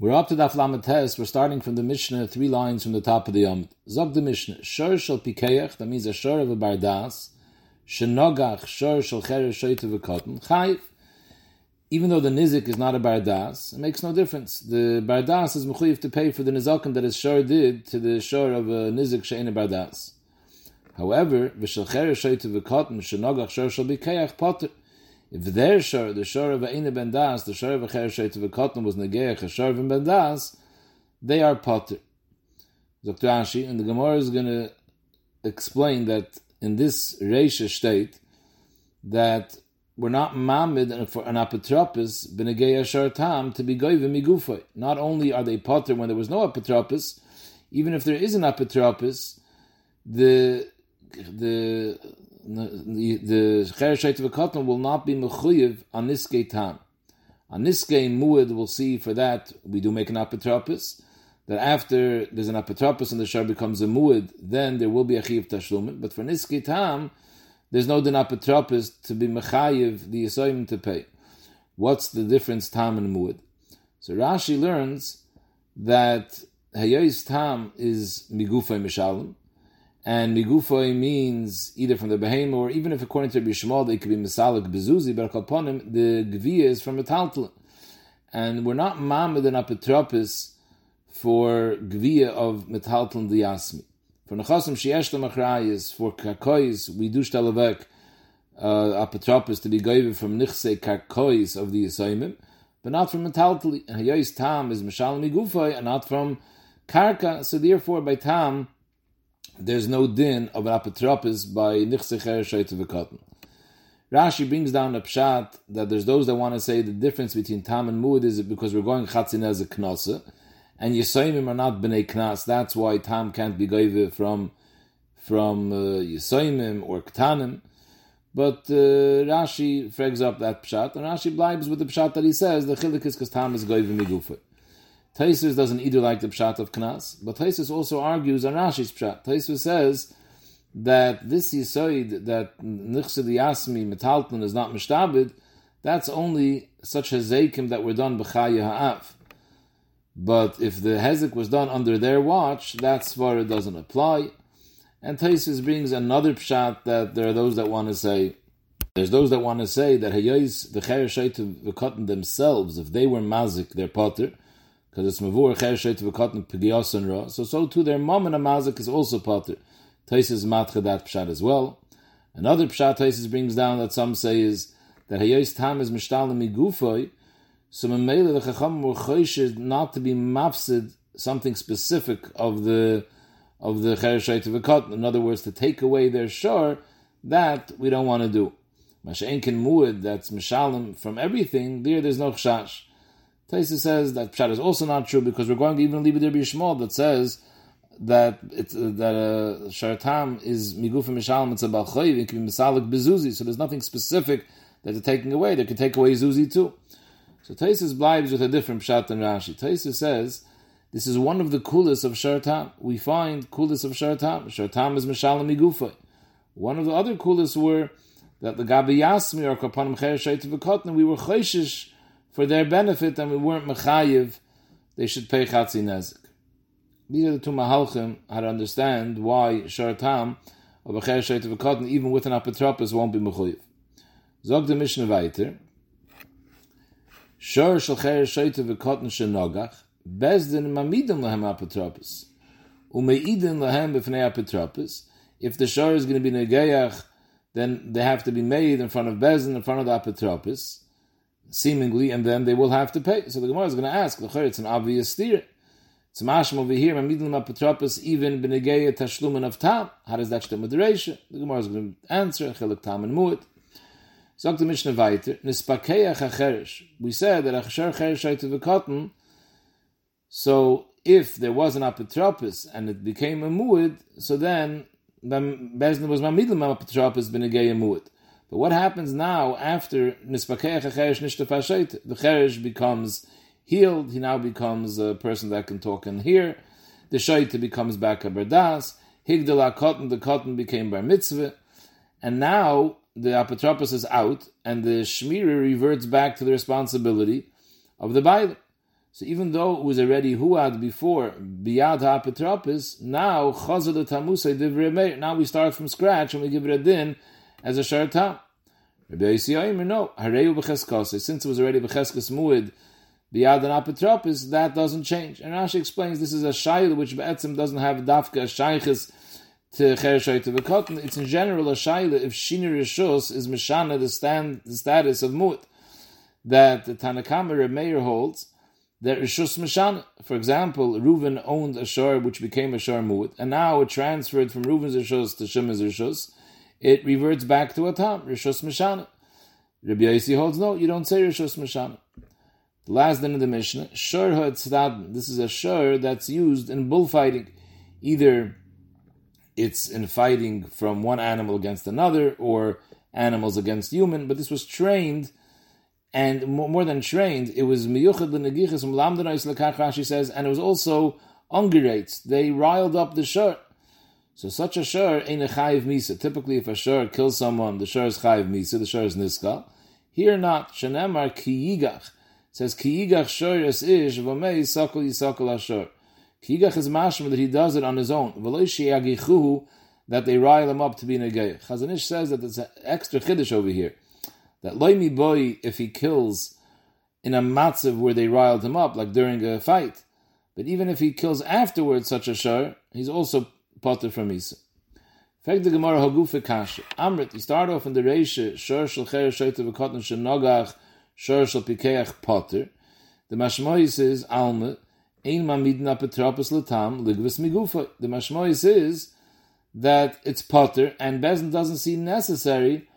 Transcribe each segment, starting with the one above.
We're up to the Lamed We're starting from the Mishnah, three lines from the top of the Yom. Zog the Mishnah. Shor shel pikeach, that means a shor of a bardas. Shenogach shor shel cheresh shoyte v'kotten. Chayiv. Even though the nizik is not a bardas, it makes no difference. The bardas is mechuyev to pay for the nizakim that his shor did to the shor of a nizik she'en a bardas. However, v'shel cheresh shoyte v'kotten, shenogach shor shel pikeach potter. If their shor, the shor of Aina ben Das, the shor of a Cher Sheit of Kotn was Negeach, a shor of ben Das, they are potter. Dr. Ashi, and the Gemara is going to explain that in this Reisha state, that we're not mamid for an apotropis shor tam to be goyve migufay. Not only are they potter when there was no apotropis, even if there is an apotropis, the the the the Cher Sheit of will not be mechuyev on Niskei Tam. On Niskei Muad, we'll see for that, we do make an apotropis, that after there's an apotropis and the shar becomes a muad, then there will be a chiv tashlumin. But for niskei tam, there's no din apotropis to be mechayiv the yisoyim to pay. What's the difference tam and muad? So Rashi learns that hayois tam is migufay mishalim, and migufoy means either from the behemoth or even if according to Bishmal they could be misalik bezuzi, but kalponim the gvia is from metaltal. And we're not mamad and apotropis for gvia of metaltal diasmi. For nechasim sheyesh lemachrayis, for kakois, we do shtalavek uh, apotropis to be given from nichse kakois of the yisaimim, but not from metaltal. And hayois tam is mishal migufoy, and not from karka. So therefore, by tam, there's no din of an apotropis by nichsecher shayt Rashi brings down a pshat that there's those that want to say the difference between tam and muad is because we're going chatzin as a knosa, and yisoimim are not bnei knas. That's why tam can't be gave from from uh, yisoimim or ktanim. But uh, Rashi frags up that pshat, and Rashi blibes with the pshat that he says the chilik is because tam is goyve migufah. Taisus doesn't either like the pshat of Knas, but Taisus also argues on Rashi's pshat. Taisus says that this yisoid that nichsid yasmi metalton is not mishtabid, that's only such hezekim that were done b'chaya ha'af. But if the hezek was done under their watch, that svara doesn't apply. And Taisus brings another pshat that there are those that want to say, there's those that want to say that hayos the chayer the cotton themselves, if they were mazik, their potter, because it's mavur chershet v'katan pigiyos and ra. So so too their mom and a mazik is also potter. Taisis matcha that pshat as well. Another pshat Taisis brings down that some say is that hayos tam is mishtalim migufoy. So memela the chacham were choished not to be mafsid something specific of the of the chershet v'katan. In other words, to take away their shore, that we don't want to do. Masha'enkin muad, that's mishalim from everything, there there's no chash. Taisa says that Pshat is also not true because we're going to even leave there Shmuel that says that it's uh, that uh, Shartam is migufa mishalim it's a balchoy it can be misalik bezuzi so there's nothing specific that they're taking away they can take away zuzi too. So Taisa blibes with a different Pshat than Rashi. Taisa says this is one of the coolest of Shartam. We find coolest of Shartam. Shartam is mishalim migufa. One of the other coolest were that the Gabi Yasmi or Kapanim Cher Shait we were chayshish for their benefit and we weren't mechayiv, they should pay chatzi nezik. These are the two mahalchim how to understand why shartam of a cher of a cotton, even with an apotropos, won't be mechayiv. Zog the Mishnah weiter. Shor shel cher shait of a cotton shenogach, bezdin mamidim lahem apotropos. Umeidin lahem b'fnei apotropos. If the shor is going to be negayach, then they have to be made in front of Bezin, in front of the apotropos seemingly, and then they will have to pay. So the Gemara is going to ask, it's an obvious steer. It's mashma over here, Mamidlim Apotropos, even Benegeya Tashluman of Tam. How does that stem with the? The Gemara is going to answer, Chelik Tam and Mu'it. Sagt the Mishnah weiter, Nispakeya Chacherish. We said that Achasher Cherish Aitu V'Kotten, so if there was an apotropos and it became a mu'id, so then the Bezna was mamidlim apotropos b'negeya mu'id. But what happens now after Nispakeach HaCheresh Nishtafashait? The Cheresh becomes healed, he now becomes a person that can talk and hear. The Shaita becomes back a Berdas. Higdala Cotton, the Cotton became Bar Mitzvah. And now the Apotropos is out, and the Shmiri reverts back to the responsibility of the Bailer. So even though it was already huad before biyad ha'apetropis, now chazal tamusay Now we start from scratch and we give it a din as a shartam. Rabbi Yisrael, no, hareu b'cheskase. Since it was already b'cheskas muid biyad and apetropis, that doesn't change. And Rashi explains this is a shayla which be'etzim doesn't have dafka shaychis to chereshay to. It's in general a shayla if shini rishus is mishana the stand the status of muid that the Tanakama Meir holds that Rishus Mishana. For example, Reuven owned a shor which became a shor mu'ut, and now it transferred from Reuven's Rishus to Shimon's Rishus. It reverts back to a tam, Rishus Mishana. Rabbi Yossi holds no, you don't say Rishus Mishana. The last din of the Mishnah, Shor HaTzadin. This is a shor that's used in bullfighting. Either it's in fighting from one animal against another, or animals against human, but this was trained and more, than trained, it was miyuchad l'negichas umlamdanais lekach Rashi says, and it was also ungerates. They riled up the shur. So such a shur ain't a chayiv misa. Typically, if a shur kills someone, the shur is chayiv misa, the shur is niska. Here not, shenemar kiyigach. says kiyigach shur es ish, v'mei yisakol yisakol ashur. Kiyigach is mashma that he does it on his own. V'lo sheyagichuhu, that they rile him up to be negayach. Chazon Ish says that there's an extra chiddush over here that loimi boy, if he kills in a matzav where they riled him up, like during a fight, but even if he kills afterwards such a shor, he's also potter from Isa. Fek the Gemara Hagufe Kasha. Amrit, you start off in the Reisha, Shor Shal Cher Shoyte V'Kotten Shal Nogach, Shor Shal Pikeach Potter. The Mashmois is Alma, Ein Mamidna Petropos Latam, Ligvis Migufa. The Mashmois is that it's Potter, and Bezin doesn't see necessary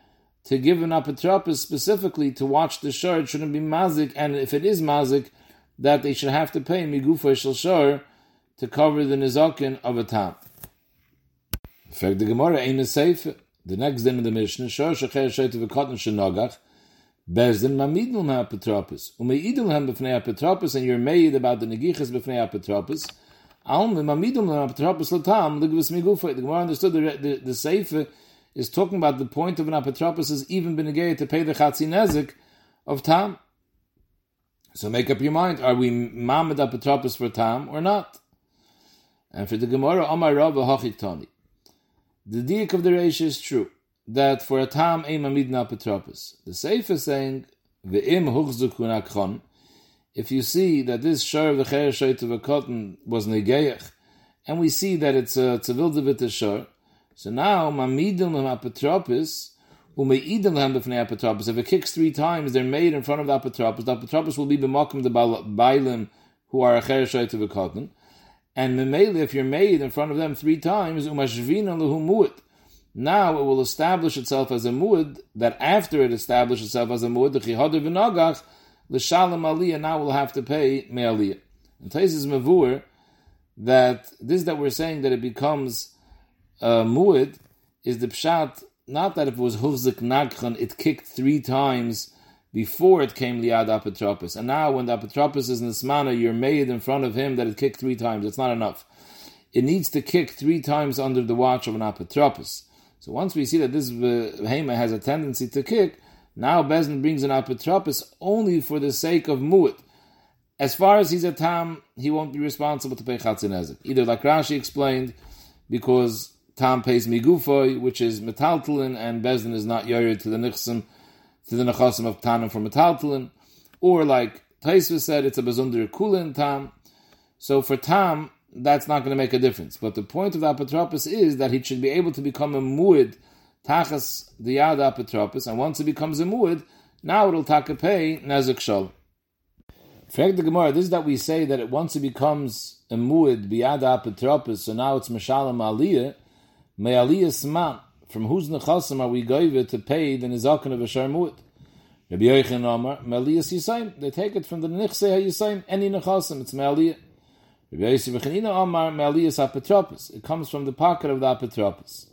to give an apotropos specifically to watch the shor, it shouldn't be mazik, and if it is mazik, that they should have to pay migufa shel shor to cover the nizakin of a tam. Fact, the Gemara ain't a safe. The next din of the Mishnah, shor shecher shoyte v'kotten shenogach, bezdin mamidl ha apotropos. Umeidl hem b'fnei apotropos, and you're made about the negichas b'fnei apotropos. Alm mamidl ha apotropos latam, ligvis migufa. The Gemara understood the, the, the safe is talking about the point of an apotropos is even been to pay the chatzi nezik of tam. So make up your mind: Are we mamad apotropos for tam or not? And for the Gemara, Omar Rabba Hachiktani. The diak of the Reish is true that for a tam a mamid apotropos. The Sefer is saying ve'im huchzukun If you see that this shor of the cher of a cotton was negayach, and we see that it's a tzavildavit shor, so now, hem apotropis, umeidil hem b'fnei apotropis. If it kicks three times, they're made in front of the apotropis. The will be b'makim the bailim who are a chereshoy to the cotton. And memele, if you're made in front of them three times, umashvina lehu mu'it. Now it will establish itself as a mu'id, that after it establishes itself as a mu'id, the chihoder v'nagach, l'shalom aliyah, now will have to pay me'aliyah. And Taisis Mavur, that this that we're saying that it becomes uh, muid is the pshat not that if it was huvzik nagchan, it kicked three times before it came liad apotropos, and now when the apotropos is in this manner, you're made in front of him that it kicked three times. It's not enough. It needs to kick three times under the watch of an apotropos. So once we see that this behema has a tendency to kick, now Bezin brings an apotropos only for the sake of mu'it. As far as he's a tam, he won't be responsible to pay chatzin Either like Rashi explained, because Tam pays migufoy, which is metaltalin, and Bezdin is not yored to the nichsim, to the nechasim of Tanim for metaltalin, or like Taisva said, it's a bezunder kulin Tam. So for Tam, that's not going to make a difference. But the point of the apotropos is that he should be able to become a muid tachas the yad apotropos, and once he becomes a muid, now it'll pay nezek shol. Fact the Gemara, this is that we say that it, once it becomes a muid biyad apotropos, so now it's mashalam aliyah. Me'aliyas man, from whose nechasim are we goive to pay the nizakin of a sharmut? Rabbi Yochanan Omar, Me'aliyas Yisayim, they take it from the Nichse HaYisayim, any nechasim, it's Me'aliyah. Rabbi Yosef Bechanina Omar, Me'aliyas HaPetropis, it comes from the pocket of the HaPetropis.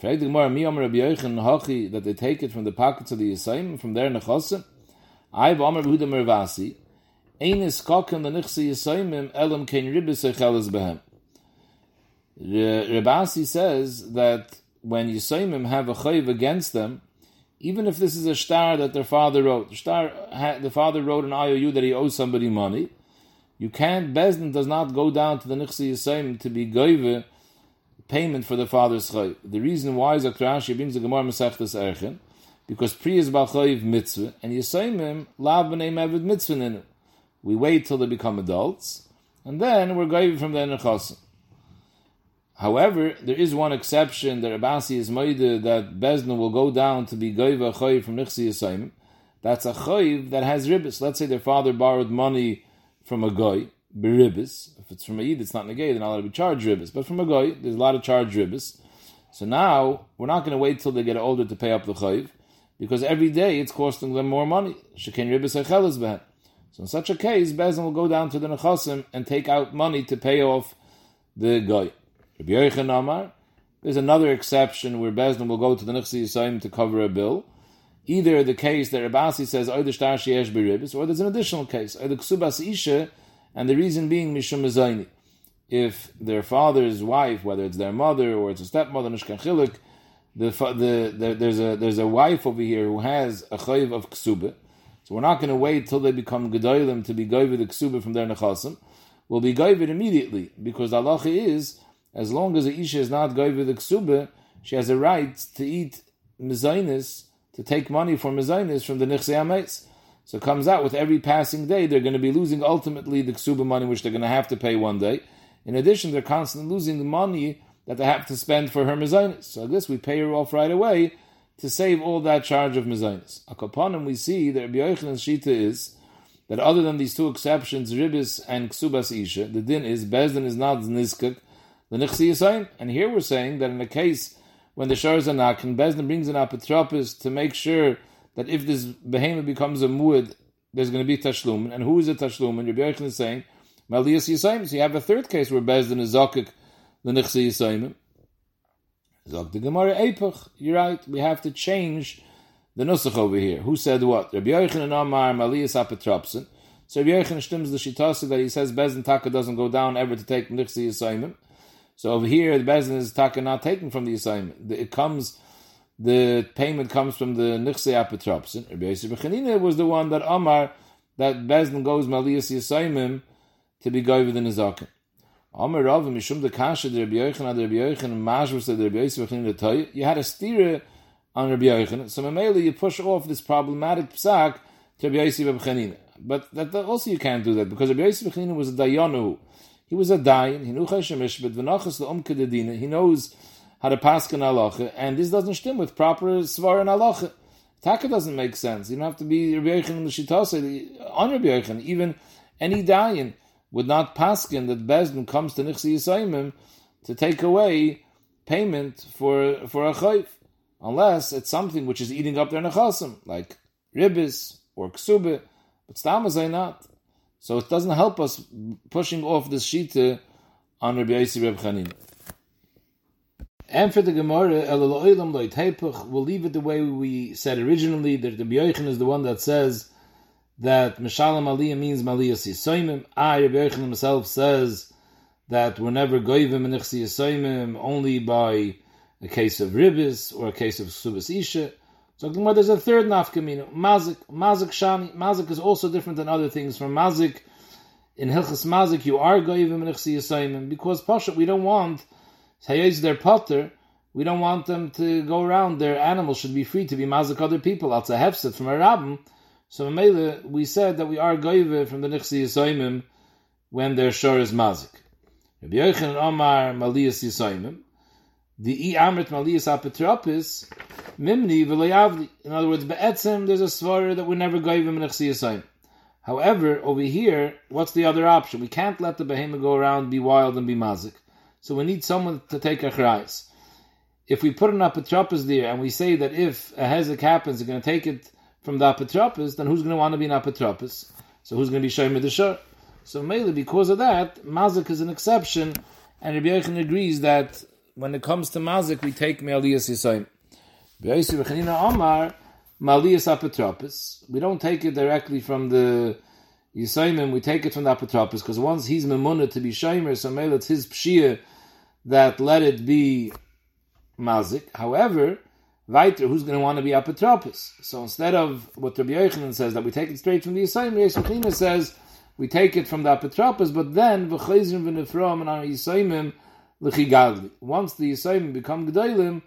Frag the Gemara, Mi Omar Rabbi Yochanan Hachi, that they take it from the pockets of the Yisayim, from their nechasim. I've Omar Behuda Mervasi, Ein is koken the Nichse Yisayim, Elam kein ribis echeles behem. Rabasi says that when Yisayimim have a chayiv against them, even if this is a star that their father wrote, the star, the father wrote an IOU that he owes somebody money, You can't, Bezdin does not go down to the Nichsi Yisayim to be goive payment for the father's chayv. The reason why is that Rashi brings the Gemara Masechtas Erchen, because Pri is Bal mitzvah, and Yisayim lav b'nei mevid mitzvah in it. We wait till they become adults, and then we're goive from the Nechasim. However, there is one exception that Rabasi is moide that Bezdin will go down to be goive a chayv from Nichsi Yisayim. That's a chayv that has ribbis. Let's say their father borrowed money from a guy, beribis. If it's from a yid, it's not negay, they're not allowed to be charged ribis. But from a guy, there's a lot of charged ribis. So now we're not going to wait till they get older to pay up the chayv, because every day it's costing them more money. Shekin ribis echelis behen. So in such a case, Bezin will go down to the nechasim and take out money to pay off the guy. Rabbi Yochanan Amar, there's another exception where Bezin will go to the Nechsi Yisayim to cover a bill either the case that Rabasi says or there's an additional case, or the isha, and the reason being mishum mezayni. If their father's wife, whether it's their mother or it's a stepmother, nishkan chiluk, the, the, the, there's a there's a wife over here who has a chayiv of ksuba, so we're not going to wait till they become gedolim to be goyvid the ksuba from their nechasim. We'll be goyvid immediately because the halacha is as long as the isha is not going with the ksuba, she has a right to eat mezainis to take money for Mizainis from the Nichse Ametz. So it comes out with every passing day, they're going to be losing ultimately the Ksuba money, which they're going to have to pay one day. In addition, they're constantly losing the money that they have to spend for her Mizainis. So I guess we pay her off right away to save all that charge of Mizainis. Akapanim, we see that Rabbi Yochanan's Shita is that other than these two exceptions, Ribis and Ksubas Isha, the din is Bezdin is not Nizkak, And here we're saying that in a case when the shores are knocking, Bezdin brings an apotropis to make sure that if this behemoth becomes a muad, there's going to be tashlum. And who is a tashlum? And Rabbi Yechon is saying, Malias Yisayim. So you have a third case where Bezdin is zakik the Nichsi Yisayim. Zok the Gemara Epoch. You're right. We have to change the nusach over here. Who said what? Rabbi Yechon and Amar Malias apotropsin. So Rabbi Yechon stims the shitasi that he says Bezdin Taka doesn't go down ever to take Nichsi Yisayim. So over here, the bezin is taka not taken from the assignment. It comes, the payment comes from the nichse apotropsin. Rabbi Yosef Bechanina was the one that Amar that bezin goes maliyas yisaimim to be with the nizakin. Amar Rav mishum the kasha the Rabbi Yochanan the Rabbi Yochanan majvus the Rabbi Yosef Bechanina toy. You had a steer on Rabbi Yochanan, so mainly you push off this problematic psak to Rabbi Yosef Bechanina. But that also you can't do that because Rabbi Yosef Bechanina was a dayanu he was a dayan. He knew cheshemishbet v'nachas le'umkededina. He knows how to pass an halacha, and this doesn't stem with proper svar and halacha. Taka doesn't make sense. You don't have to be Rabbi Yechon l'shitase on Rabbi Yechon. Even any dayan would not paskin that Bezdin comes to Nixi Yisayimim to take away payment for for a chayv, unless it's something which is eating up their nechasim, like ribis or ksubah. But stamazay not. So it doesn't help us pushing off this shita on Rabbi Yossi Reb Chanina. And for the Gemara, we'll leave it the way we said originally, that Rabbi Yochanan is the one that says that Mishalam Aliyah means Maliyas Yisoimim. I, Rabbi Yochanan himself, says that we're never goivim and only by a case of ribis or a case of subas isha. So there's a third nafkamina, mazik, mazik shani. Mazik is also different than other things. From mazik, in hilchas mazik, you are goyivim and because pasha, we don't want hayez their potter. We don't want them to go around. Their animals should be free to be mazik other people. That's a hefset from a rabbin. So Mele, we said that we are goyve from the nichsi yisoimim when their shore is mazik. Rabbi Yochanan Omar maliyas yisoimim. The i amrit maliyas apetropis Mimni v'loyavli. In other words, be'etzim, there's a svara that we never gave him an echsiyasayim. However, over here, what's the other option? We can't let the behemoth go around, be wild, and be mazik. So we need someone to take a chrais. If we put an apotropos there, and we say that if a hezek happens, they're going to take it from the apotropos, then who's going to want to be an apotropos? So who's going to be shayim the shur? So mainly because of that, mazik is an exception, and Rabbi Yechon agrees that when it comes to mazik, we take me'aliyas yisayim. Amar Maliyas Apotropis. We don't take it directly from the Yisayimim, we take it from the Apotropis, because once he's Memuna to be Shaimer, so maybe it's his Pshia that let it be Mazik. However, Weiter, who's going to want to be Apotropis? So instead of what Rabbi Yochanan says, that we take it straight from the Yisayim, Yisayim says, we take it from the apotropos, but then v'chayzim v'nefrom and our yisaimim l'chigadli. Once the yisaimim become gedolim,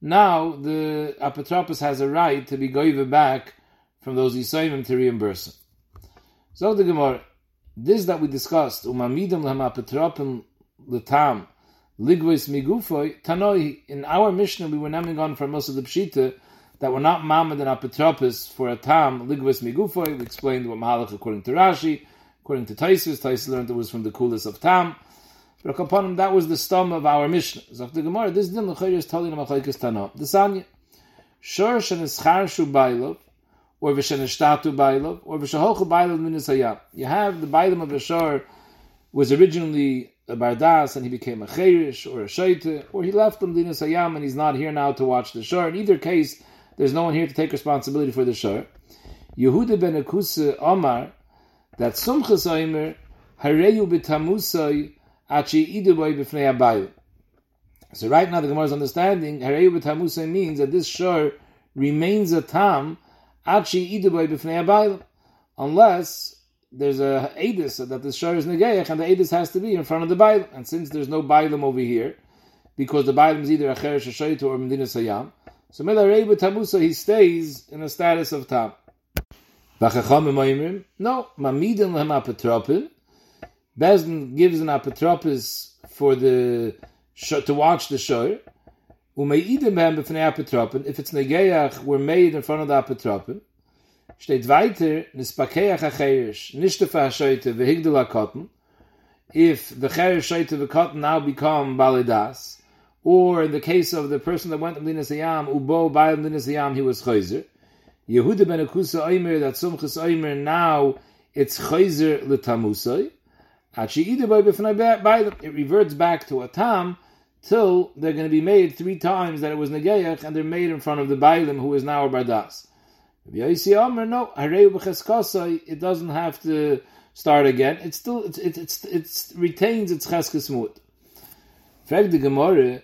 now the apotropos has a right to be goiva back from those yisaimim to reimburse him. So the Gemara, this that we discussed, umamidim l'hem apotropim l'tam ligvois migufoi, tanoi, in our Mishnah we were naming on from most of the Pshita, that were not mamad and apotropos for a tam ligvois migufoi. We explained what mahalach according to Rashi, according to Taisus. Taisus learned it was from the coolest of tam. Him, that was the stum of our Mishnah. Zok the Gemara, this din l'chayr is telling him machlekes tana. The Sanya, shor shenischarshu bailov, or v'shenishtatu bailov, or v'shehochu bailov minis hayam. You have the bailam of the shor was originally a bardas and he became a cherish or a shaita, or he left him dinas hayam and he's not here now to watch the shor. In either case, there's no one here to take responsibility for the shor. Yehuda ben Nekusa Omar, that sumchas oimer, hareyu b'tamusai, So right now the Gemara is understanding, hareyu b'tamusai means that this shor remains a tam, achi boy b'fnei abayim, unless there's a edis that the shor is negayach, and the edis has to be in front of the Bailam. And since there's no Bailam over here, because the Bailam is either a cheresh shaytu or medina sayam, so mela tamusa he stays in a status of tam. No, mamidin lehem apotropin. Bezdin gives an apotropis for the to watch the apotropin. If it's negayach, we're made in front of the apotropin steht weiter nispakeach acherish nishtafa hashoite cotton if the cherish shoite cotton now become balidas or in the case of the person that went to Linas Ayam, Ubo by Linas Ayam, he was Chayzer. Yehuda ben Nekusa Oimer, that Sumchas Oimer, now it's Chayzer l'tamusay. It reverts back to a tam till they're going to be made three times that it was Negeyach, and they're made in front of the Bailim, who is now a Bardas. No, it doesn't have to start again. It still it it it's, it retains its cheskes mut. The Gemara,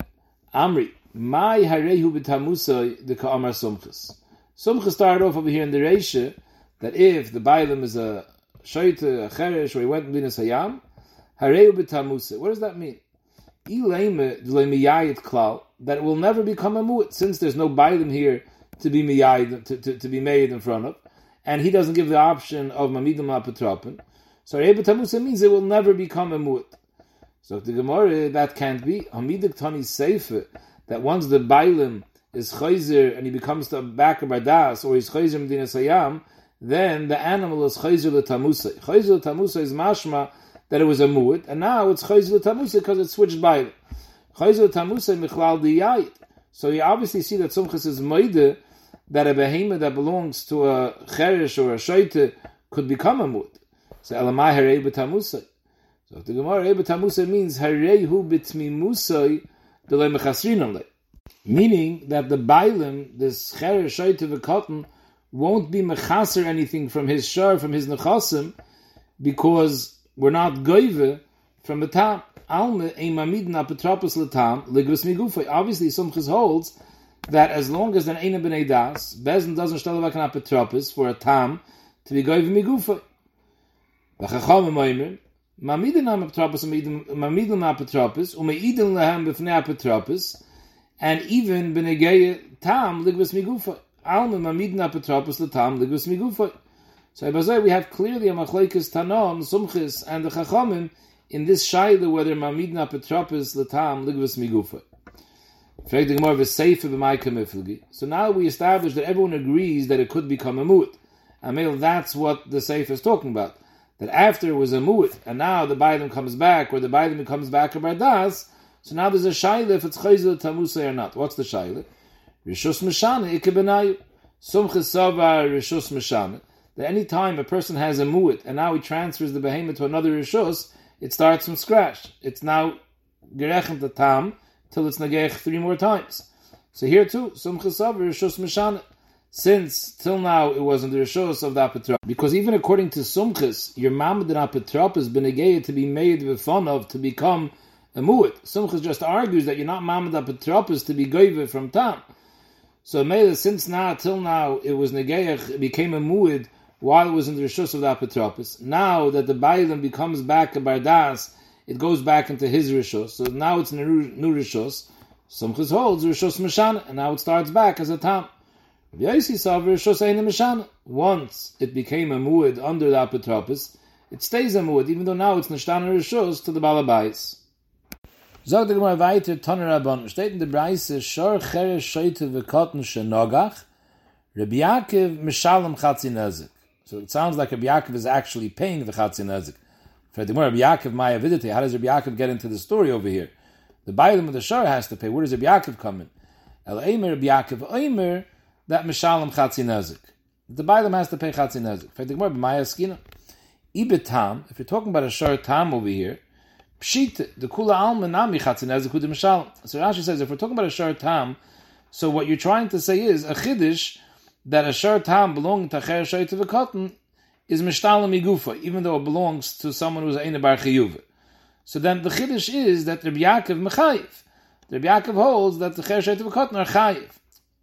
Amri, my harehu b'tamusa the ka'amar sumchus. Sumchus started off over here in the Reisha that if the Bailam is a shoyte, a cheresh, or he went in Hayam, What does that mean? That it will never become a mu'at, since there's no Bailam here to be miyayid, to, to, to, be made in front of, and he doesn't give the option of mamidim apotropin. So Rebbe Tamusa means it will never become a mu'at. So the Gemara, that can't be. Hamidik Tani Seifer, that once the Bailim is chayzer and he becomes the back of Bardas, or he's chayzer Medina Sayam, then the animal is chayzer Tamusa. Chayzer Tamusa is mashma that it was a mu'at, and now it's chayzer Tamusa because it switched Bailim. Chayzer Tamusa michlal diyayit. So you obviously see that Sumchas is maide that a behemoth that belongs to a cherish or a shaita could become a mut. So elamai harei b'tamusay. So the Gemara harei b'tamusay means hareihu b'tmimusay delay mechasrinam Meaning that the bailim, this cherish shaita v'kotten, won't be mechaser anything from his shar, from his nechasim, because we're not goive from the tam. Alma ein mamidin apotropos l'tam ligvus migufay. Obviously, Sumchus holds that as long as an Eina B'nei Das, Bezin doesn't stell back an apotropis for a tam to be goyim migufa. V'chacham emoimer, mamidin am apotropis, mamidin am apotropis, umeidin lehem b'fnei apotropis, and even b'negei tam ligvus migufa. Alma mamidin apotropis l'tam ligvus migufa. So Ibazai, we have clearly a machlekes tanon, sumchis, and the chachamim in this shaila whether mamidna petropis l'tam ligvus migufa. So now we establish that everyone agrees that it could become a mu'at. And that's what the Sefer is talking about. That after it was a mu'at, and now the Baidim comes back, or the Baidim comes back a bardas, so now there's a shaila if it's chayzel tamusa or not. What's the shaila? Rishus meshana ikebenayu. Sumchus savar rishus. That any time a person has a mu'at, and now he transfers the behemoth to another rishus, it starts from scratch. It's now gerechem the tam, till it's nagech three more times. So here too, sum chesav rishus mishana. Since till now it wasn't the rishus of the apetrop, because even according to sumchis, your mamad and apetrop has been negated to be made of to become a mu'at. Sumchis just argues that you're not mamad apetropis to be goive from tam. So Mela, since now till now it was negeich, it became a mu'id while it was in the rishus of the apotropis. Now that the Bailam becomes back a bardas, it goes back into his rishus. So now it's new, new rishus. Sumchus holds rishus mishana, and now it starts back as a tam. Once it became a muad under the apotropis, it stays a muad, even though now it's nishtana rishos to the balabais. Sagt der Gemara weiter, Toner Rabban, steht in der Breise, Shor Cheres Shoyte Vekotn Shenogach, Rabbi Yaakov Mishalem Chatzi Nezik. So it sounds like Rabbi Yaakov is actually paying the Chatzi Nezik. For the Gemara, Rabbi Yaakov Maya Vidite, how does Rabbi Yaakov get into the story over here? The Bailam of the Shor has to pay. Where does Rabbi Yaakov come in? El Eimer Rabbi Yaakov Eimer, that Mishalem Chatzi Nezik. The Bailam has to pay Chatzi Nezik. The Gemara, Maya Skina. Ibitam, if you're talking about a Shor Tam over here, Pshit, the kula alma nami chatzinezek hu mishal. So Rashi says, if we're talking about a shar tam, so what you're trying to say is a chiddush that a shar tam belonging to cher shayt of a cotton is mishtalim migufa, even though it belongs to someone who's a bar. So then the chiddush is that Rabbi Yaakov mechayiv. Rabbi Yaakov holds that the cher shayt of a cotton are chayiv.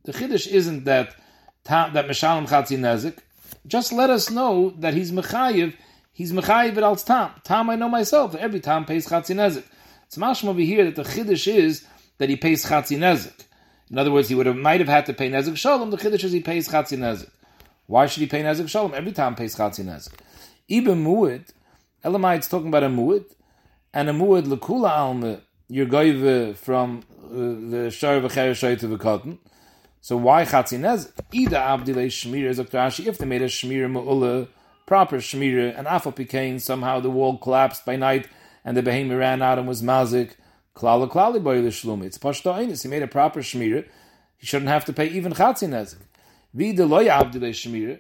The chiddush isn't that that mishalim chatzinezek. Just let us know that he's mechayiv he's mechayiv als tam. Tam I know myself. Every tam pays chatzinezik. It's mashma over here that the chiddush is that he pays chatzinezik. In other words, he would have might have had to pay nezik shalom. The chiddush is he pays chatzinezik. Why should he pay nezik shalom? Every time pays chatzinezik. Even muad, Elamai it's talking about a muad, and a muad lekula alma you're goive from uh, the shar v'cher the cotton. So why chatzinezik? Ida abdilei shmir is if they made a shmir mu'ula proper shmira, and afal pikain, somehow the wall collapsed by night, and the behemoth ran out and was mazik, klala klali boy shlumi. It's pashto einis. He made a proper shmira. He shouldn't have to pay even chatzin nezik. Vida loy abdile shmira.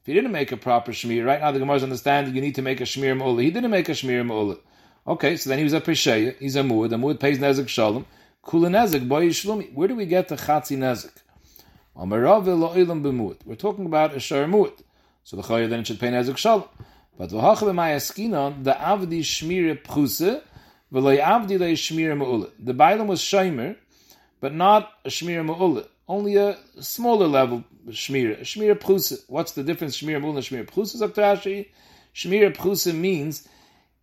If he didn't make a proper shmir, right now the Gemara understanding you need to make a shmir ma'ula. He didn't make a shmir ma'ula. Okay, so then he was a pesheya. He's a muad. The muad pays nezik shalom. Kula nezik boy shlumi. Where do we get the chatzi nezik? We're talking about a shar muad. So the chayyah then should pay nezek shalom. But v'hacha b'mayaskinon, the avdi shmire pchuse, The bailam was shaymer, but not a shmire ma'ula. Only a smaller level shmire. Shmire pchuse. What's the difference shmire ma'ula and shmire pchuse, Dr. Ashi? Shmire pchuse means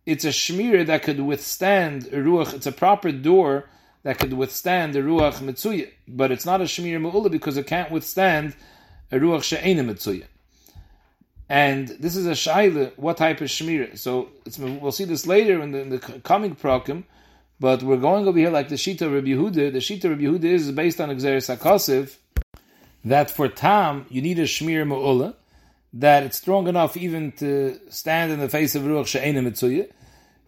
it's a shmire that could withstand a ruach. It's a proper door that could withstand the ruach mitzuya. But it's not a shmire ma'ula because it can't withstand a ruach she'ena mitzuya. And this is a shaila, what type of shmira. So we'll see this later in the, in the coming prokim, but we're going over here like the Shita of Rabbi Yehuda. The Shita of Rabbi Yehuda is based on Gzeiras HaKosiv, that for Tam, you need a shmir mu'ula, that it's strong enough even to stand in the face of Ruach She'ena Mitzuya.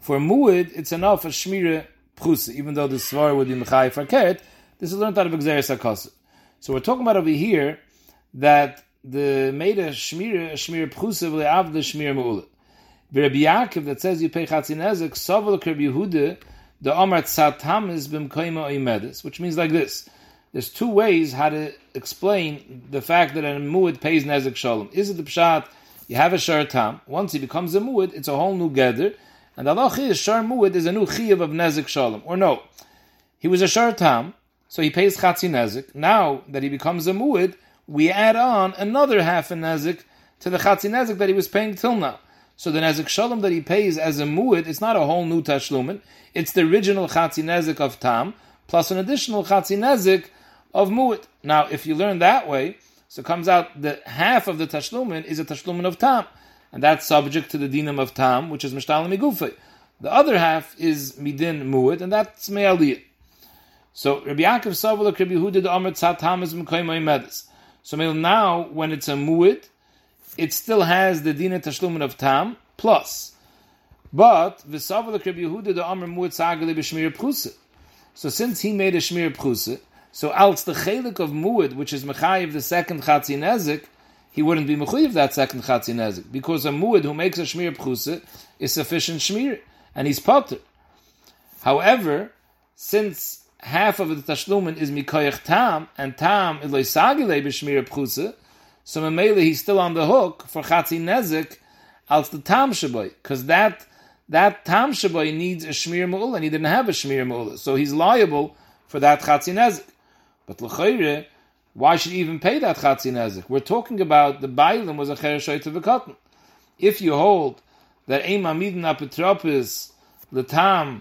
For Mu'id, it's enough a shmira pchusa, even though the Svar would be Mechai Farket, this is learned out of Gzeiras HaKosiv. So we're talking about over here that the made a shmir shmir pchusa v'le'av the shmir me'ula. Rabbi Yaakov that says you pay chatzin ezek sovel Rabbi Yehuda the Omar Tzatam is b'mkoima oimedis, which means like this. There's two ways how to explain the fact that a muad pays nezek shalom. Is it the pshat you have a shar tam once he becomes a muad it's a whole new gather and the halach is shar muad is a new chiyuv of nezek shalom or no he was a shar tam so he pays chatzin nezek now that he becomes a muad we add on another half a nezik to the chatzi nezik that he was paying till now. So the nezik shalom that he pays as a muad, it's not a whole new tashlumin. It's the original chatzi nezik of tam plus an additional chatzi nezik of muad. Now, if you learn that way, so it comes out that half of the tashlumin is a tashlumin of tam, and that's subject to the dinam of tam, which is mishtalim migufi. The other half is midin muad, and that's me'aliyah. So Rabbi Yaakov Savala Rabbi Yehuda the Amr Tzat Tam is Mekayim Medis. So now, when it's a mu'id, it still has the dina tashlumin of tam plus. But v'savala Rabbi Yehuda the Amr mu'id sagali b'shmir pchusa. So since he made a shmir pchusa, so else the chelik of mu'id, which is mechayiv the second chatzin nezik, he wouldn't be mechayiv that second chatzin nezik because a mu'id who makes a shmir pchusa is sufficient shmir and he's potter. However, since half of the tashlumin is mikoyach tam, and tam is loisagile b'shmir pchusa, so memele he's still on the hook for chatzi nezik als the tam shaboy, because that that tam shaboy needs a shmir mu'ula, and he didn't have a shmir mu'ula, so he's liable for that chatzi nezik. But l'chayre, why should he even pay that chatzin nezik? We're talking about the bailim was a chereshoit of a cotton. If you hold that ein mamidin the letam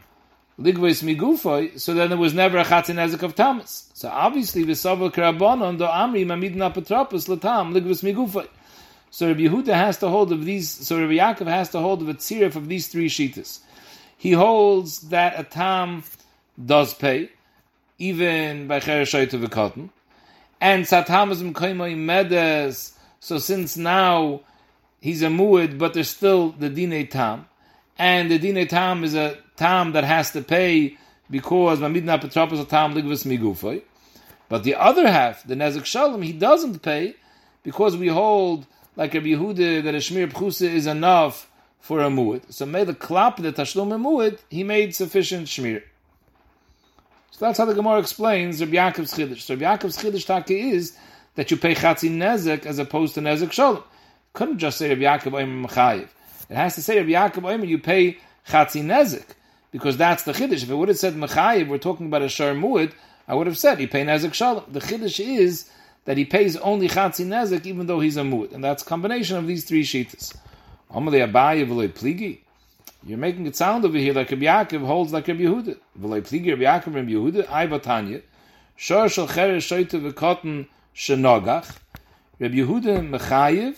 so then there was never a chatzin nezek of Thomas. So obviously, v'savol karabonon do amri mamidin apotropis letam ligvois migufoy. So Rabbi Yehuda has to hold of these. So Rabbi Yaakov has to hold of a tzirif of these three shitas. He holds that a tam does pay, even by chereshoit of a cotton and Satamazim Kaimai Medes. So since now he's a muad, but there's still the Dine Tam. And the Dine Tam is a Tam that has to pay because Mamidna Petropos Tam Ligvas Migufay. But the other half, the Nezek Shalom, he doesn't pay because we hold, like Rabbi Yehuda, that a Shmir Pchusa is enough for a muad. So made the klap, the Tashlum muad, he made sufficient Shmir. So that's how the Gemara explains Rabbi Yaakov's Chiddush. So Rabbi Yaakov's Chiddush Taka is that you pay Chatzi Nezek as opposed to Nezek Shalom. Couldn't just say Rabbi Yaakov Oimer. It has to say Rabbi Yaakov Oimer, you pay Chatzi Nezek, because that's the Chiddush. If it would have said Mechayiv, we're talking about a Shar Muad, I would have said he pay Nezek Shalom. The Chiddush is that he pays only Chatzi Nezek even though he's a Muad. And that's combination of these three Pligi. You're making it sound over here like Rabbi Yaakov holds like Rabbi Yehuda. V'loi pligi Rabbi Yaakov Rabbi Yehuda, I batanya, shor shal cheres shoyte v'kotten shenogach, Rabbi Yehuda mechayiv,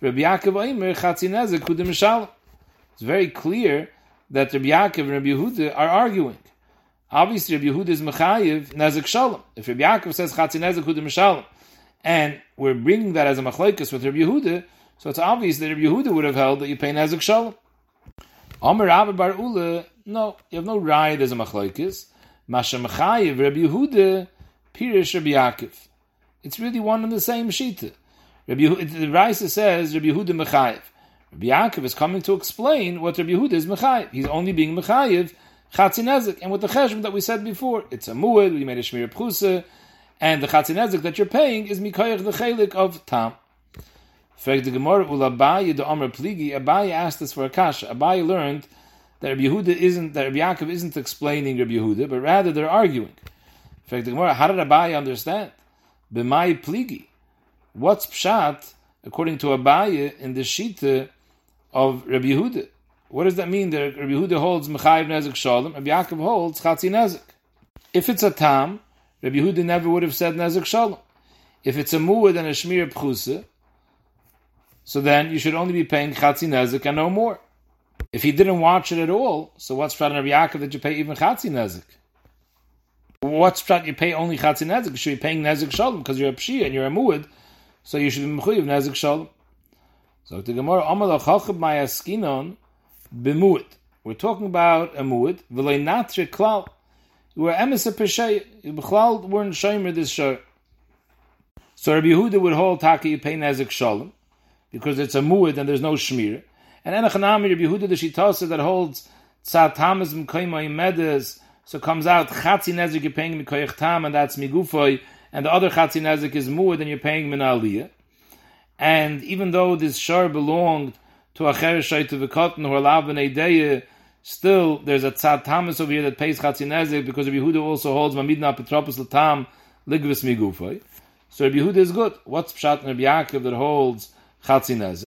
Rabbi Yaakov oimer chatzinezek kudim mishalom. It's very clear that Rabbi Yaakov and Rabbi Yehuda are arguing. Obviously, Rabbi Yehuda is mechayiv nezek shalom. If Rabbi Yaakov says chatzinezek kudim mishalom, and we're bringing that as a machlekes with Rabbi Yehuda, so it's obvious that Rabbi Yehuda would have held that you pay nezek shalom. Omer Rabba Bar Ulla, no, you have no right as a machlokes. Masha Mechayiv Rabbi Yehuda, Pirish Rabbi Yaakov. It's really one and the same shita. Rabbi the Raisa says Rabbi Yehuda Mechayiv. Yaakov is coming to explain what Rabbi Yehuda is Mechayiv. He's only being Mechayiv Chatzinezik. And with the cheshbon that we said before, it's a muad, we made a shmir pchusa, and the Chatzinezik that you're paying is Mikoyach the Chelik of Tam. Frag the Gemara Ulabaye the Amr Pligi. Abaye asked this for a kasha. Abaye learned that Rabbi Yehuda isn't that Rabbi Yaakov isn't explaining Rabbi Yehuda, but rather they're arguing. Frag the Gemara, how did Abaye understand? B'may Pligi. What's pshat according to Abaye in the shita of Rabbi Yehuda? What does that mean? That Rabbi Yehuda holds Mechayiv Nezek Shalom, Rabbi Yaakov holds Chatzi Nezek. If it's a tam, Rabbi Yehuda never would have said Nezek Shalom. If it's a muad and a shmir pchusa, so then you should only be paying Chatzi Nezik and no more. If he didn't watch it at all, so what's Prat Rabbi Yaakov that you pay even Chatzi Nezik? What's Prat you pay only Chatzi Nezik? You should be paying Nezik Shalom because you're a Pshia and you're a Muad, so you should be Mechuyev Nezik Shalom. So the Gemara, Amal Chachab Mayaskinon b'muad. We're talking about a muad, v'lei natre klal. You were emes a peshay, you b'chlal weren't shomer this shor. So Rabbi Yehuda would hold taki you pay nezik shalom, because it's a muad and there's no shmir. And Enochanami, Rabbi Yehuda the Shitasa that holds tzad tamas medes, so comes out chatzi nezik you're paying mikoyach tam and that's migufoy, and the other chatzi nezik is muad and you're paying min aliyah. And even though this shor belonged to a chereshay to the cotton who allowed deya, still there's a tzad tamas over here that pays chatzi nezik because Rabbi Yehuda also holds mamidna petropos latam ligvis migufoy. So Rabbi Yehuda is good. What's pshat in Rabbi Yaakov that holds chatzi nezik?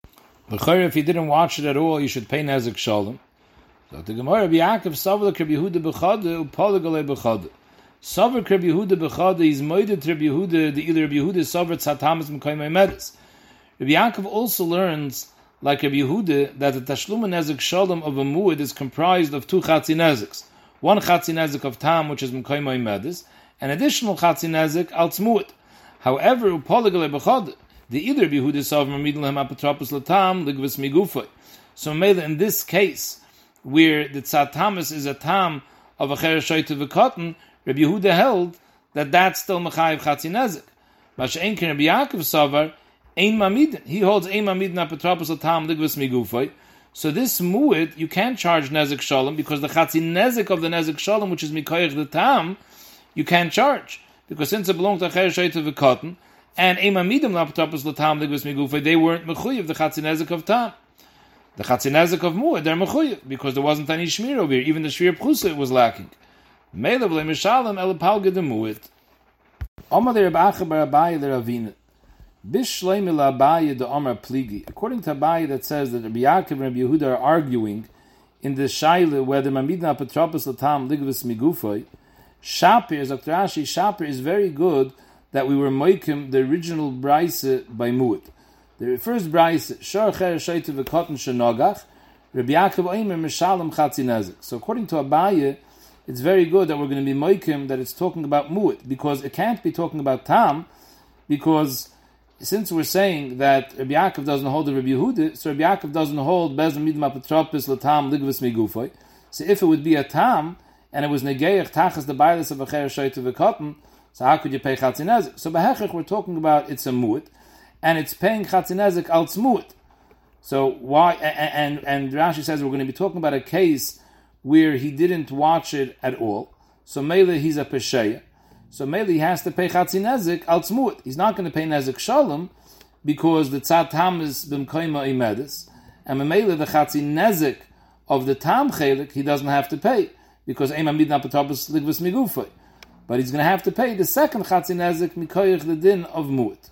But if you didn't watch it at all, you should pay nezik shalom. So the Gemara Rabbi Yaakov savla Rabbi Yehuda b'chada upoligale b'chada. Savr Rabbi Yehuda b'chada is moeded Rabbi Yehuda the either Rabbi Yehuda savr tzad tamas m'koymei medis. Rabbi Yaakov also learns, like Rabbi Yehuda, that the Tashlum Nezik Shalom of a Muad is comprised of two Chatzi Neziks. One Chatzi Nezik of Tam, which is Mkoimoi Medis, and additional Chatzi Nezik al Tzmuad. However, Upoligale Bechod, the either Rabbi Yehuda saw Midlhem Apotropos Latam, Ligvis Migufoi. So in this case, where the Tzad Tamas is a Tam of a Chereshoyte V'Kotten, Rabbi Yehuda held that that's still Mechayiv Chatzi Nezik. Masha'en Rabbi Yaakov Savar, Ein Mamid. He holds Ein Mamid na Petropos Tam Ligvis Migufay. So this mu'id, you can't charge Nezik Shalom because the Chatzi Nezik of the Nezik Shalom, which is Mikoyach the Tam, you can't charge. Because since it belonged to Acher the cotton, and Ein Mamidim na Petropos Tam Ligvis Migufay, they weren't Mechuyev, the Chatzi Nezik of Tam. The Chatzi Nezik of mu'id, they're Mechuyev, because there wasn't any Shmir over here. Even the Shmir Pchusa was lacking. Melev le Mishalem el Palga de mu'id. Omar the Rabbi Acha bar Abaye the Ravina. According to Abaye that says that Rabbi Yaakov and Rabbi Yehuda are arguing in the Shaila whether Mamidna Petropos Latam Ligvis Migufoy, Shapir, Dr. Ashi, Shapir is very good that we were moikim the original Braise by Muad. The first Braise, Shor Cher Shaitu V'Kotten Shenogach, Rabbi Yaakov Oimer Mishalem Chatzinezik. So according to Abaye, it's very good that we're going to be moikim that it's talking about Muad, because it can't be talking about Tam, because since we're saying that Rabbi Yaakov doesn't hold the Rabbi Yehuda, so Rabbi Yaakov doesn't hold Bez Midma Petropis Latam Ligvis Migufoy. So if it would be a Tam, and it was Negeich Tachas the Bailis of Acher Shaitu V'Kotten, so how could you pay Chatzinezik? So Behechech we're talking about it's a Muad, and it's paying Chatzinezik als Muad. So why, and, and, and Rashi says we're going to be talking about a case where he didn't watch it at all. So Mele he's a Pesheya. So Mele he has to pay Chatzi Nezik al Tzmuit. He's not going to pay Nezik Shalom because the Tzat Tam is Bimkoima Imedis. And Mele the Chatzi Nezik of the Tam Chelik he doesn't have to pay because Ema Midna Patopus Ligvus Migufay. But he's going to have to pay the second Chatzi Nezik Mikoyach the Din of Muit.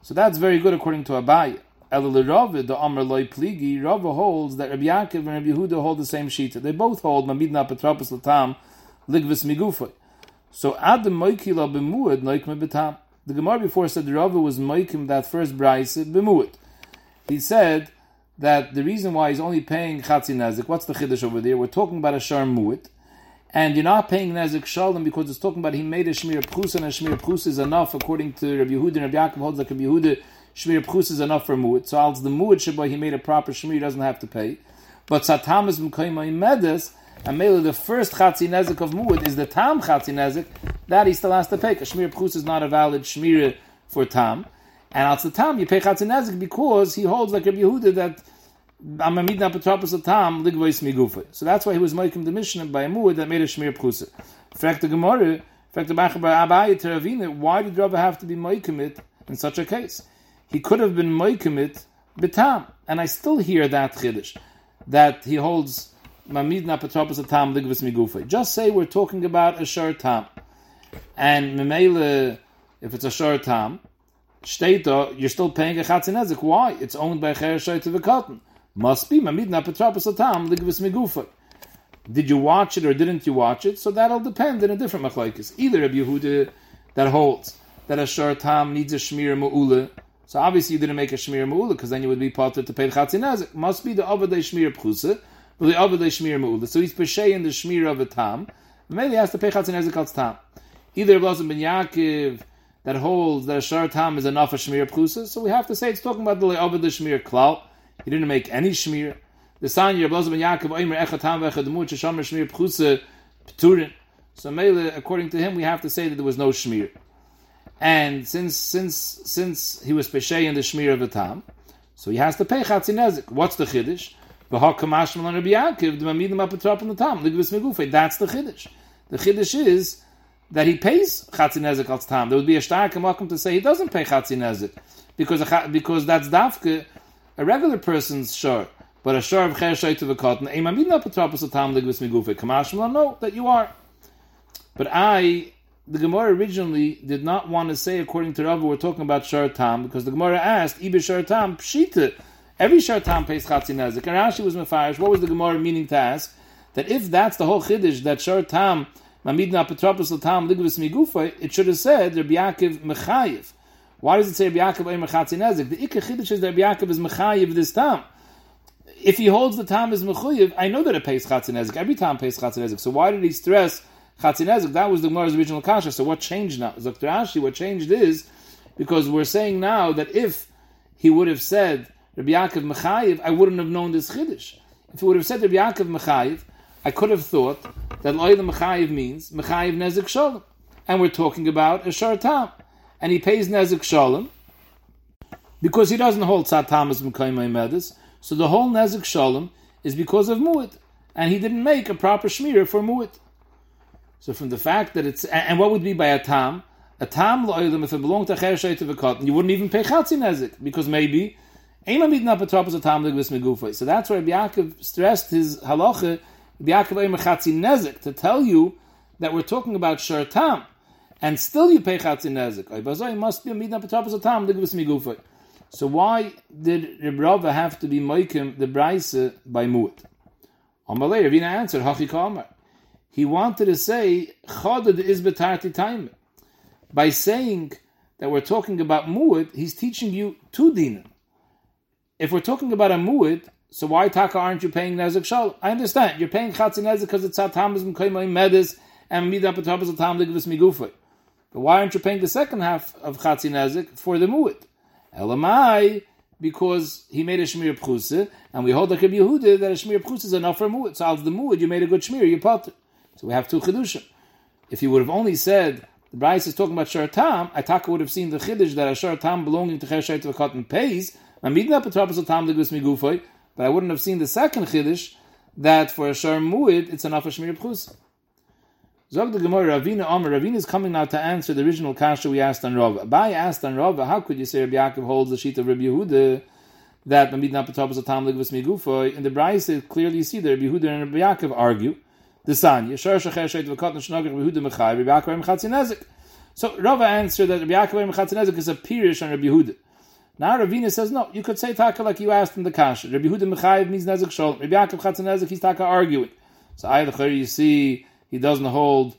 So that's very good according to Abaye. Elul the Amr Loi Pligi, Rava holds that Rabbi Yaakov and Rabbi Yehuda hold the same shita. They both hold Mamidna Petropos Latam Ligvis Migufay. So Adam Moikila Bemuad Noikme Betam. The Gemara before said the Rava was Moikim that first Bryce Bemuad. He said that the reason why he's only paying Chatzi Nezik, what's the Chiddush over there? We're talking about a Shar Muad. And you're not paying Nezik Shalom because it's talking about he made a Shmir Pchus and a Shmir Pchus is enough according to Rabbi Yehuda and Rabbi Yaakov holds like Rabbi Yehuda Shmir Pchus is enough for Mu'ud. So als the Mu'ud Shabbat he made a proper Shmir, he doesn't have to pay. But Satam is Mkoima Medes, and Mela the first Chatzi Nezik of Mu'ud is the Tam Chatzi Nezik, that he still has to pay. Because Shmir Pchus is not a valid Shmir for Tam. And als the Tam, you pay Chatzi Nezik because he holds like Rabbi Yehuda that Amamidna Petropos of Tam, Ligvois Migufa. So that's why he was making the mission by a Mu'ud that made a Shmir Pchus. fact, the Gemara, fact, the Bachabar Abaye Teravina, why did Rava have to be Moikim in such a case? he could have been moikumit betam. And I still hear that chiddush, that he holds Just say we're talking about a short tam. And memele, if it's a short shteito, you're still paying a chatzinezik. Why? It's owned by a cher to the cotton. Must be mamidna petropos tam ligvis. Did you watch it or didn't you watch it? So that'll depend in a different machlekes. Either a Yehuda that holds that a short tam needs a shmir mu'ula so obviously you didn't make a shmir mu'ula because then you would be potter to pay the chatzin Must be the avadei shmir pchusa, the. So he's peshay in the shmir of a tam. Maybe has to pay chatzin nezik tam. Either Blossom ben Yaakov that holds that a shar tam is enough a shmir pchusa. So we have to say it's talking about the avadei shmir klal. He didn't make any shmir. The sign Sanya Blossom ben Yaakov oimer echad tam v'echad mu'ut sheshamar shmir pchusa pturin. So Mele, according to him, we have to say that there was no shmir. And since since since he was peshay in the shmir of the tam, so he has to pay chatzin chatzinezik. What's the chiddush? Rabbi. That's the chiddush. The chiddush is that he pays chatzin chatzinezik al tam. There would be a stark welcome to say he doesn't pay chatzinezik because because that's dafke a regular person's shor. But a shor of cher to the cotton, a mamidin apatropos tam ligvis megufe. Kamash no, that you are. But I the Gemara originally did not want to say, according to Rav, we're talking about Shar Tam, because the Gemara asked, Ibe Shar Tam, Pshita. Every Shar Tam pays Chatzi Nezik. And Rashi was Mefarish. What was the Gemara meaning to ask? That if that's the whole Chiddush, that Shar Tam, Mamidna Petropos Tam, Ligvis Migufa, it should have said, Rabbi Yaakov Mechayiv. Why does it say Rabbi Yaakov Eimer Chatzi Nezik? The Ikka Chiddush is that Rabbi Yaakov is Mechayiv this Tam. If he holds the Tam as Mechayiv, I know that it pays Chatzi Nezik. Every Tam pays Chatzi Nezik. So why did he stress Chatzinezik, that was the Gemara's original kasha. So what changed now? Dr. What changed is because we're saying now that if he would have said Rabbi Yaakov Mechayiv, I wouldn't have known this Chiddush. If he would have said Rabbi Yaakov Mechayiv, I could have thought that Loyla Mechayiv means Mechayiv Nezik Shalom. And we're talking about a Shartam. And he pays Nezik Shalom because he doesn't hold Satam as Mekayim Medis. So the whole Nezik Shalom is because of Mu'id. And he didn't make a proper Shmir for Mu'id. So from the fact that it's and what would be by a tam? A tam lo'ilim if it belonged to cher cotton, you wouldn't even pay chatzin nezik because maybe So that's why Yaakov stressed his halacha Yaakov nezik to tell you that we're talking about shar tam. and still you pay chatzin nezek. Oy must be a midna migufay. So why did Reb have to be moikim the brisa by mu'at? Amalei, Ravina answered, Hachi Kamar. He wanted to say, Chodad is betarti time. By saying that we're talking about mu'at, he's teaching you two dinim. If we're talking about a mu'at, so why taka aren't you paying nezek shal? I understand you're paying chatzin nezek because it's atamas mkoyim medis and midah patabas atam ligvis migufay. But why aren't you paying the second half of chatzin nezek for the mu'at? Elamai, because he made a shmir pchuse, and we hold like a Yehuda that a shmir pchuse is enough for mu'at. So out of the mu'at, you made a good shmir, you potter. So we have two chidushim. If you would have only said the Bryce is talking about shar tam, I taka would have seen the chiddush that a shar tam belonging to cheshay to a cotton pays. But I wouldn't have seen the second chiddush that for a shar mu'id it's enough for shmir pchuse. Zog the Gemara, Ravina Omer, Ravina is coming now to answer the original kasha we asked on Rava. Abai asked on Rava, how could you say Rabbi Yaakov holds the sheet of Rabbi Yehuda that Mamid Napatopos Atam Ligvas Migufoy? In the Braise, clearly you see that Rabbi Yehuda and Rabbi Yaakov argue. The Sanya, Shar Shacher Sheit Vakot Nishnagach Rabbi Yehuda Mechai, Rabbi Yaakov Mechatzinezik. So Rava answered that Rabbi Yaakov Mechatzinezik is a pirish on Rabbi Yehuda. Now Ravina says, no, you could say taka like you asked in the kasha. Rabbi Yehuda Mechayiv means Nezik Shol. Rabbi Yaakov Chatzinezik, he's taka arguing. So either you see he doesn't hold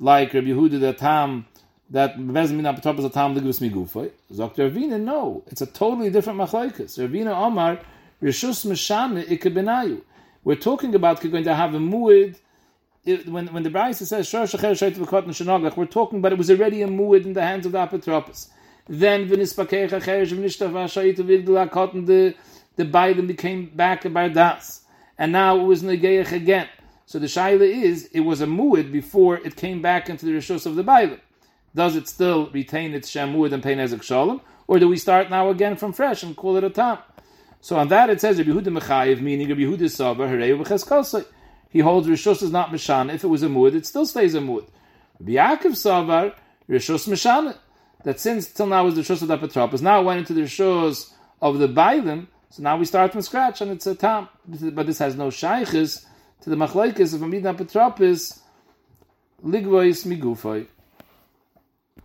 like Rabbi Yehuda the Tam that Bezmin Apotopos the Tam Ligvus Migufay. Dr. Ravina, no, it's a totally different machlaikas. Ravina Omar Rishus Meshane Ikebenayu. We're talking about going to have a muid. when when the Brisa says we're talking about it was already a muid in the hands of the apotropos. Then v'nispakeich acherish v'nishtava shayit v'igdul hakot the the Biden became back by das, and now it was negeich again. So the shaila is, it was a muid before it came back into the rishus of the Bible. Does it still retain its shem muid and pay nezek shalom, or do we start now again from fresh and call it a tam? So on that it says Rabbi Yehuda Mechayiv, meaning Rabbi Yehuda Sabar, Hereu B'cheskosai. He holds rishus is not mishan. If it was a muid, it still stays a muid. Rabbi Yaakov Sabar, rishus mishan. That since till now was the rishus of the Petropos, now went into the rishus of the Bailim, so now we start from scratch and it's a tam. But this has no shaykhis to the machlaikis of Amidna Petropis, Ligvois Migufoi.